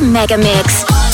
Mega Mix.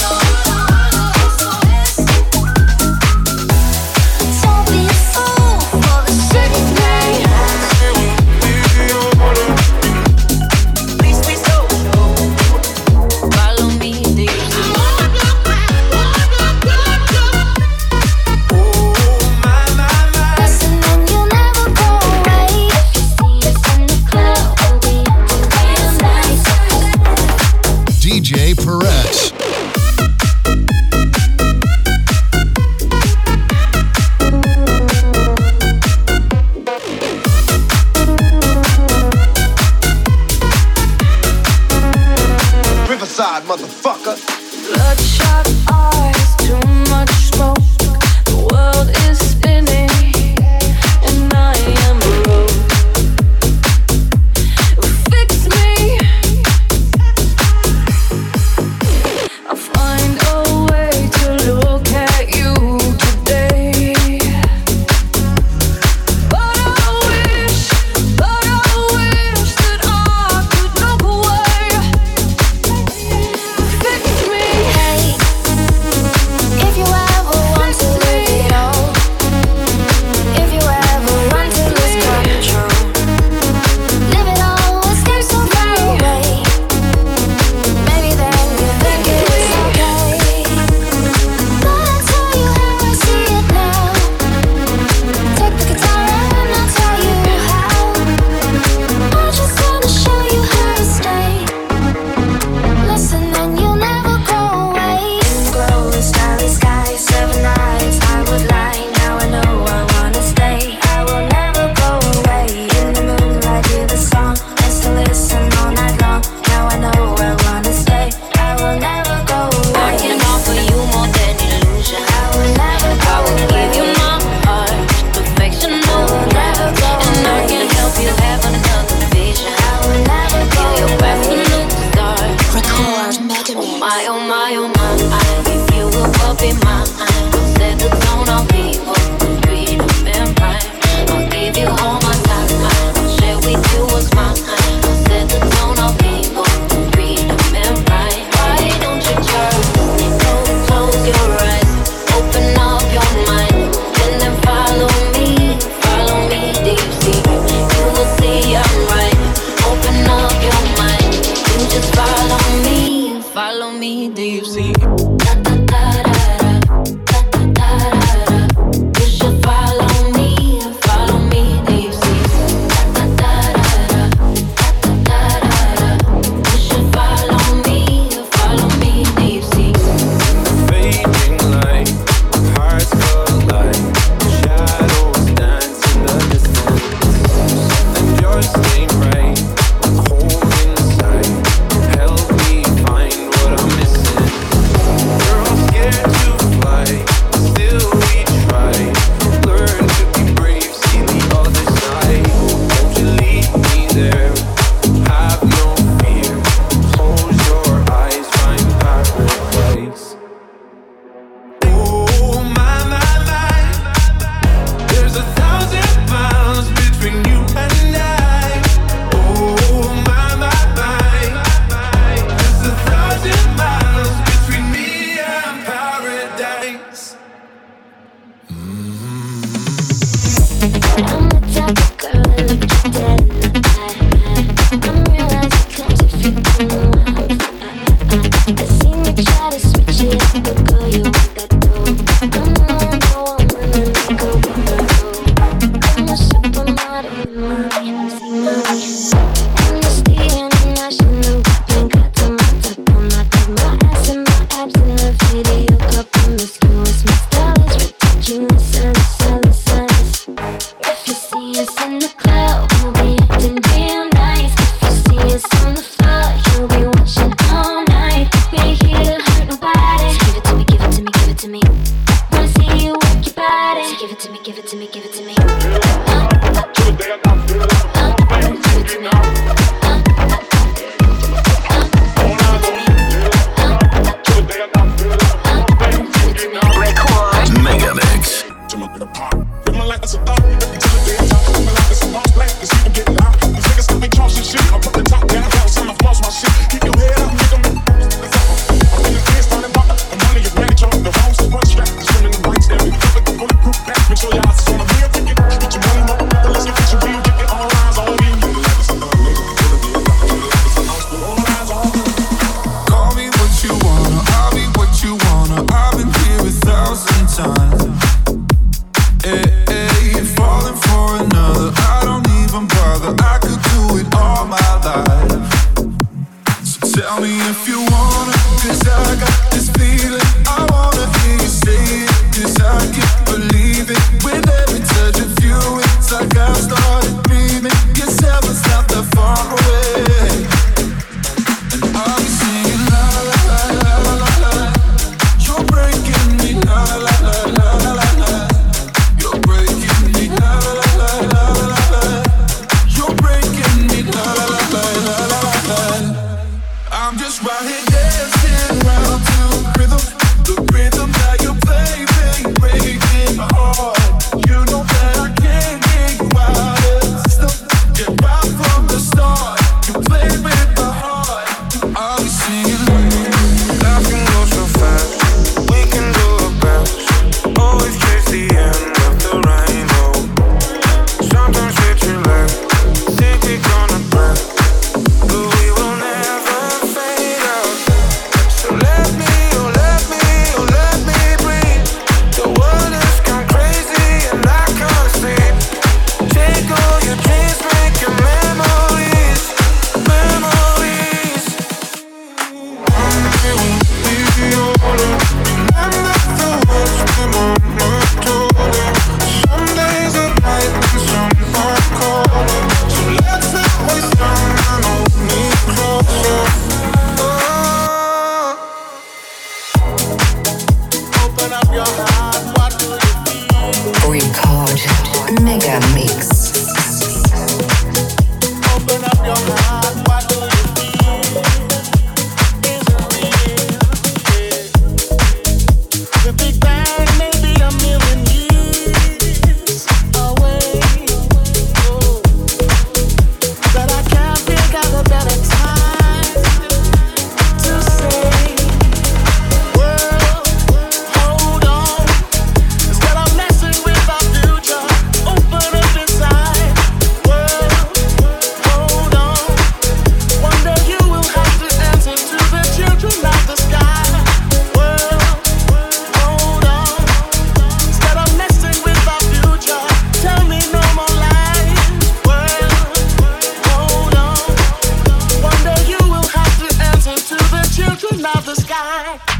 sky.